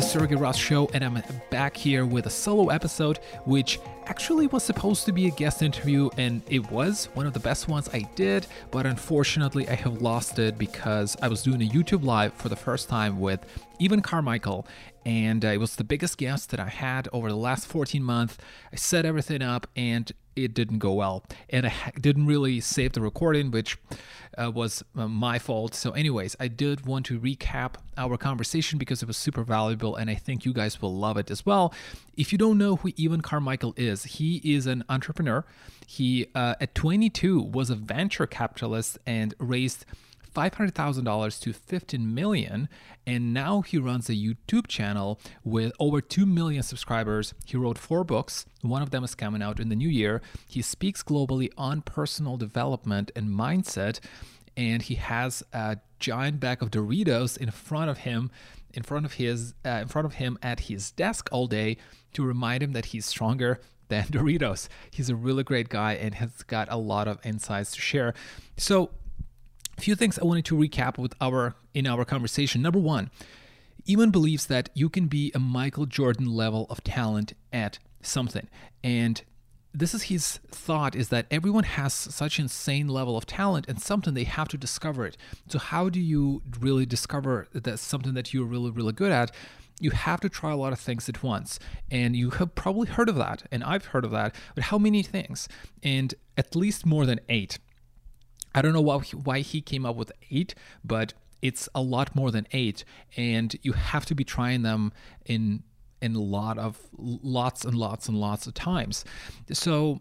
It's Sergey Ross Show, and I'm back here with a solo episode, which actually was supposed to be a guest interview, and it was one of the best ones I did, but unfortunately, I have lost it because I was doing a YouTube live for the first time with Evan Carmichael, and uh, it was the biggest guest that I had over the last 14 months. I set everything up, and it didn't go well, and I didn't really save the recording, which uh, was uh, my fault. So, anyways, I did want to recap our conversation because it was super valuable, and I think you guys will love it as well. If you don't know who Evan Carmichael is, he is an entrepreneur. He, uh, at 22, was a venture capitalist and raised $500,000 to 15 million and now he runs a YouTube channel with over 2 million subscribers. He wrote four books. One of them is coming out in the new year. He speaks globally on personal development and mindset and he has a giant bag of Doritos in front of him in front of his uh, in front of him at his desk all day to remind him that he's stronger than Doritos. He's a really great guy and has got a lot of insights to share. So a few things I wanted to recap with our in our conversation. Number one, Evan believes that you can be a Michael Jordan level of talent at something. And this is his thought is that everyone has such insane level of talent and something they have to discover it. So how do you really discover that something that you're really really good at? You have to try a lot of things at once. And you have probably heard of that and I've heard of that, but how many things? And at least more than 8. I don't know why he, why he came up with eight, but it's a lot more than eight, and you have to be trying them in in a lot of lots and lots and lots of times. So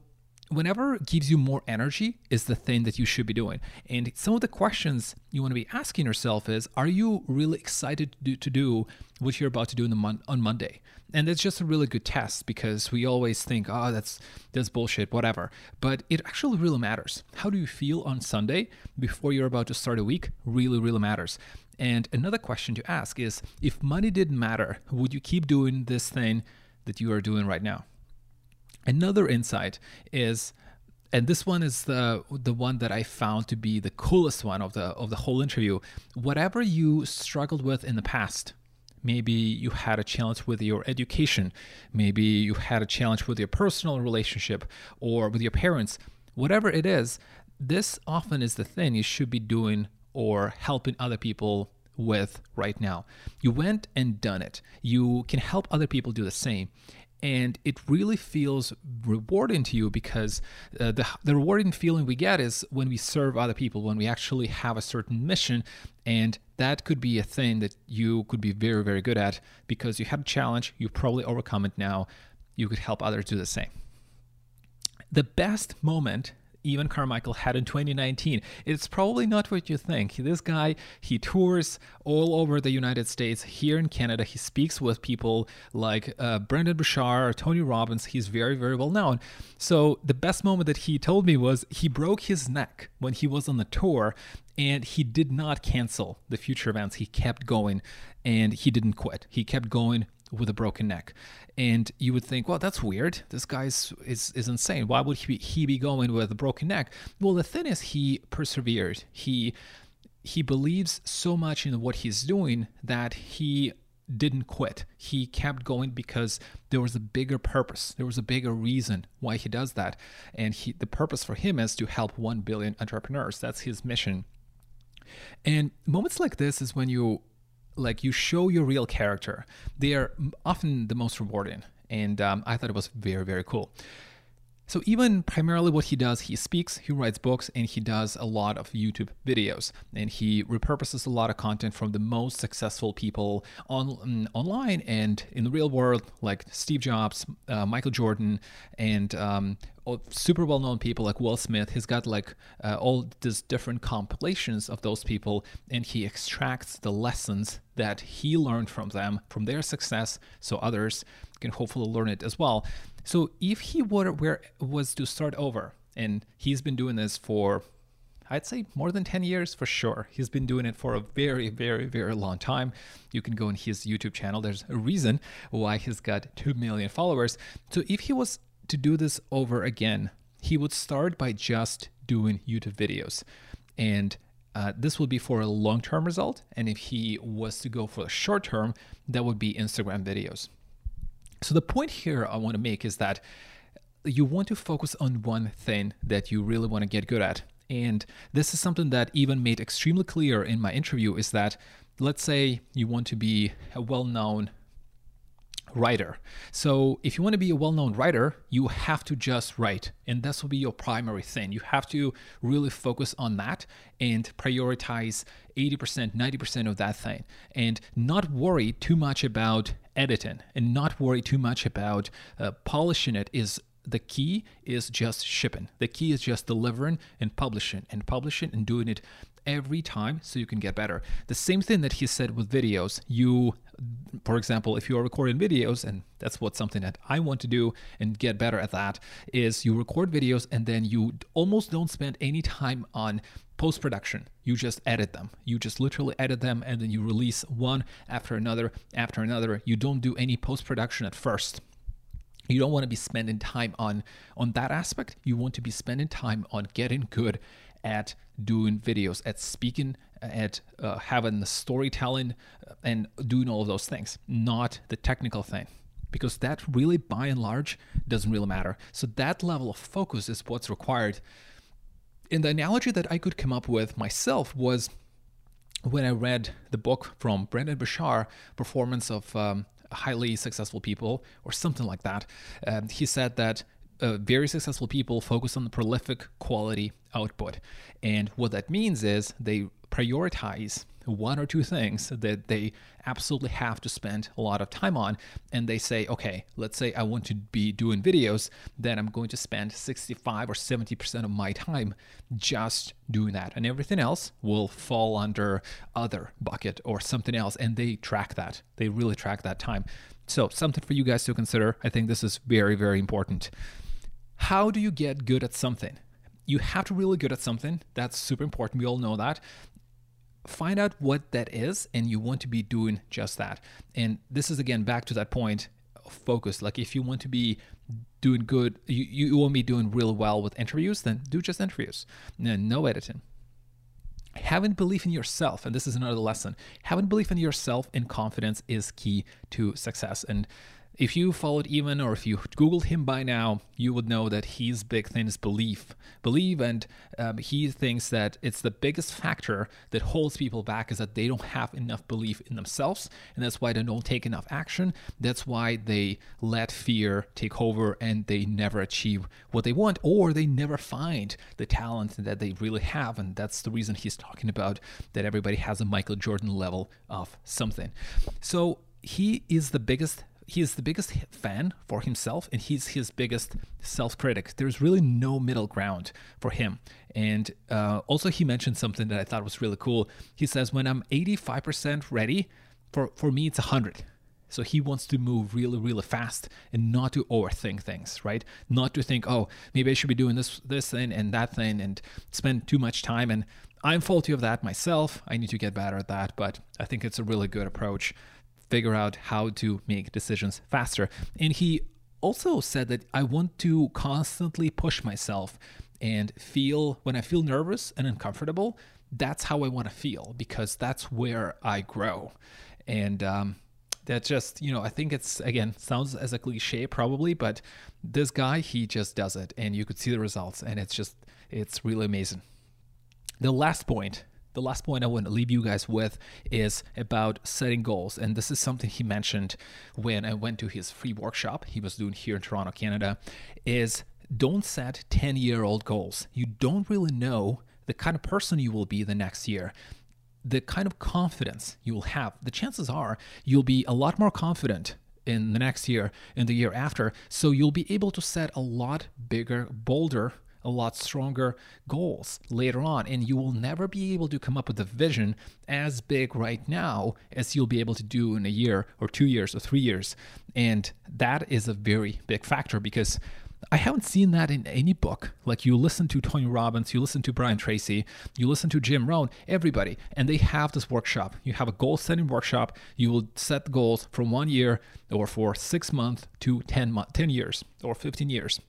whenever gives you more energy is the thing that you should be doing. And some of the questions you want to be asking yourself is Are you really excited to do, to do what you're about to do mon- on Monday? And that's just a really good test because we always think, oh, that's that's bullshit, whatever. But it actually really matters. How do you feel on Sunday before you're about to start a week? Really, really matters. And another question to ask is if money didn't matter, would you keep doing this thing that you are doing right now? Another insight is and this one is the the one that I found to be the coolest one of the of the whole interview. Whatever you struggled with in the past, maybe you had a challenge with your education, maybe you had a challenge with your personal relationship or with your parents, whatever it is, this often is the thing you should be doing or helping other people with right now. You went and done it. You can help other people do the same and it really feels rewarding to you because uh, the, the rewarding feeling we get is when we serve other people when we actually have a certain mission and that could be a thing that you could be very very good at because you had a challenge you probably overcome it now you could help others do the same. The best moment Evan Carmichael had in 2019. It's probably not what you think. This guy, he tours all over the United States, here in Canada. He speaks with people like uh, Brendon Burchard, Tony Robbins. He's very, very well known. So the best moment that he told me was he broke his neck when he was on the tour and he did not cancel the future events. He kept going and he didn't quit. He kept going with a broken neck. And you would think, well, that's weird. This guy is, is, is insane. Why would he be, he be going with a broken neck? Well, the thing is, he persevered. He he believes so much in what he's doing that he didn't quit. He kept going because there was a bigger purpose. There was a bigger reason why he does that. And he, the purpose for him is to help 1 billion entrepreneurs. That's his mission. And moments like this is when you like you show your real character. They are often the most rewarding, and um, I thought it was very very cool. So Evan primarily what he does, he speaks, he writes books, and he does a lot of YouTube videos. And he repurposes a lot of content from the most successful people on um, online and in the real world, like Steve Jobs, uh, Michael Jordan, and um, super well-known people like Will Smith. He's got like uh, all these different compilations of those people, and he extracts the lessons that he learned from them, from their success, so others can hopefully learn it as well. So if he were, were was to start over, and he's been doing this for I'd say more than 10 years for sure. He's been doing it for a very, very, very long time. You can go on his YouTube channel. There's a reason why he's got 2 million followers. So if he was to do this over again, he would start by just doing YouTube videos. And uh, this would be for a long term result. And if he was to go for the short term, that would be Instagram videos. So the point here I want to make is that you want to focus on one thing that you really want to get good at. And this is something that Evan made extremely clear in my interview is that let's say you want to be a well known writer. So if you want to be a well-known writer, you have to just write and this will be your primary thing. You have to really focus on that and prioritize 80%, 90% of that thing and not worry too much about editing and not worry too much about uh, polishing it is the key is just shipping. The key is just delivering and publishing and publishing and doing it every time so you can get better. The same thing that he said with videos. You, for example, if you are recording videos, and that's what something that I want to do and get better at that, is you record videos and then you almost don't spend any time on post production. You just edit them. You just literally edit them and then you release one after another after another. You don't do any post production at first you don't want to be spending time on on that aspect you want to be spending time on getting good at doing videos, at speaking, at uh, having the storytelling, uh, and doing all of those things, not the technical thing. Because that really, by and large, doesn't really matter. So, that level of focus is what's required. And the analogy that I could come up with myself was when I read the book from Brendon Burchard, Performance of um, Highly Successful People, or something like that. Um, he said that uh, very successful people focus on the prolific quality output. And what that means is they prioritize one or two things that they absolutely have to spend a lot of time on. And they say, okay, let's say I want to be doing videos, then I'm going to spend 65 or 70% of my time just doing that. And everything else will fall under other bucket or something else. And they track that. They really track that time. So, something for you guys to consider. I think this is very, very important. How do you get good at something? You have to really good at something. That's super important. We all know that. Find out what that is, and you want to be doing just that. And this is again back to that point focus. Like if you want to be doing good, you, you won't be doing real well with interviews, then do just interviews. No editing. Having belief in yourself, and this is another lesson, having belief in yourself and confidence is key to success. And if you followed Evan or if you Googled him by now, you would know that his big thing is belief. Believe, and um, he thinks that it's the biggest factor that holds people back is that they don't have enough belief in themselves, and that's why they don't take enough action. That's why they let fear take over and they never achieve what they want, or they never find the talent that they really have. And that's the reason he's talking about that everybody has a Michael Jordan level of something. So he is the biggest he is the biggest fan for himself and he's his biggest self-critic there's really no middle ground for him and uh, also he mentioned something that i thought was really cool he says when i'm 85% ready for, for me it's 100 so he wants to move really, really fast and not to overthink things, right? Not to think, oh, maybe I should be doing this, this thing and that thing, and spend too much time. And I'm faulty of that myself. I need to get better at that, but I think it's a really good approach figure out how to make decisions faster. And he also said that I want to constantly push myself and feel when I feel nervous and uncomfortable, that's how I want to feel because that's where I grow. And um, that just, you know, I think it's, again, sounds as a cliche probably, but this guy, he just does it and you could see the results and it's just, it's really amazing. The last point the last point I want to leave you guys with is about setting goals. And this is something he mentioned when I went to his free workshop he was doing here in Toronto, Canada, is don't set 10 year old goals. You don't really know the kind of person you will be the next year the kind of confidence you will have, the chances are you'll be a lot more confident in the next year, in the year after. So you'll be able to set a lot bigger, bolder a lot stronger goals later on. And you will never be able to come up with a vision as big right now as you'll be able to do in a year or two years or three years. And that is a very big factor because I haven't seen that in any book. Like you listen to Tony Robbins, you listen to Brian Tracy, you listen to Jim Rohn, everybody, and they have this workshop. You have a goal setting workshop. You will set goals from one year or for six months to 10, mo- 10 years or 15 years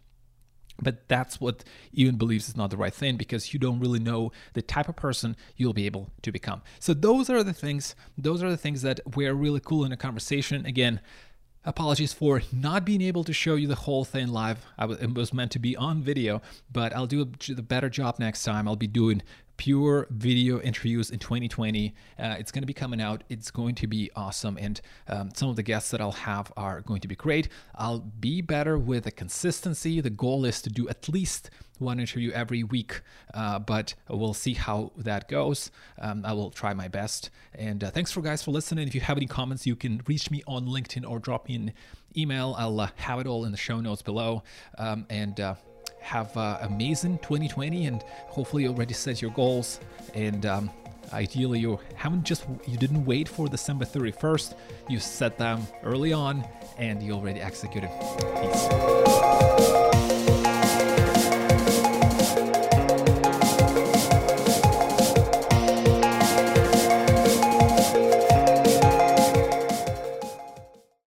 but that's what Ian believes is not the right thing because you don't really know the type of person you'll be able to become. So those are the things, those are the things that were really cool in a conversation. Again, Apologies for not being able to show you the whole thing live. I was, it was meant to be on video, but I'll do a, a better job next time. I'll be doing pure video interviews in 2020. Uh, it's going to be coming out. It's going to be awesome. And um, some of the guests that I'll have are going to be great. I'll be better with the consistency. The goal is to do at least one interview every week, uh, but we'll see how that goes. Um, I will try my best. And uh, thanks for guys for listening. If you have any comments, you can reach me on LinkedIn or drop me an email. I'll uh, have it all in the show notes below. Um, and uh, have uh, amazing 2020 and hopefully you already set your goals. And um, ideally you haven't just you didn't wait for december 31st you set them early on and you already executed. Peace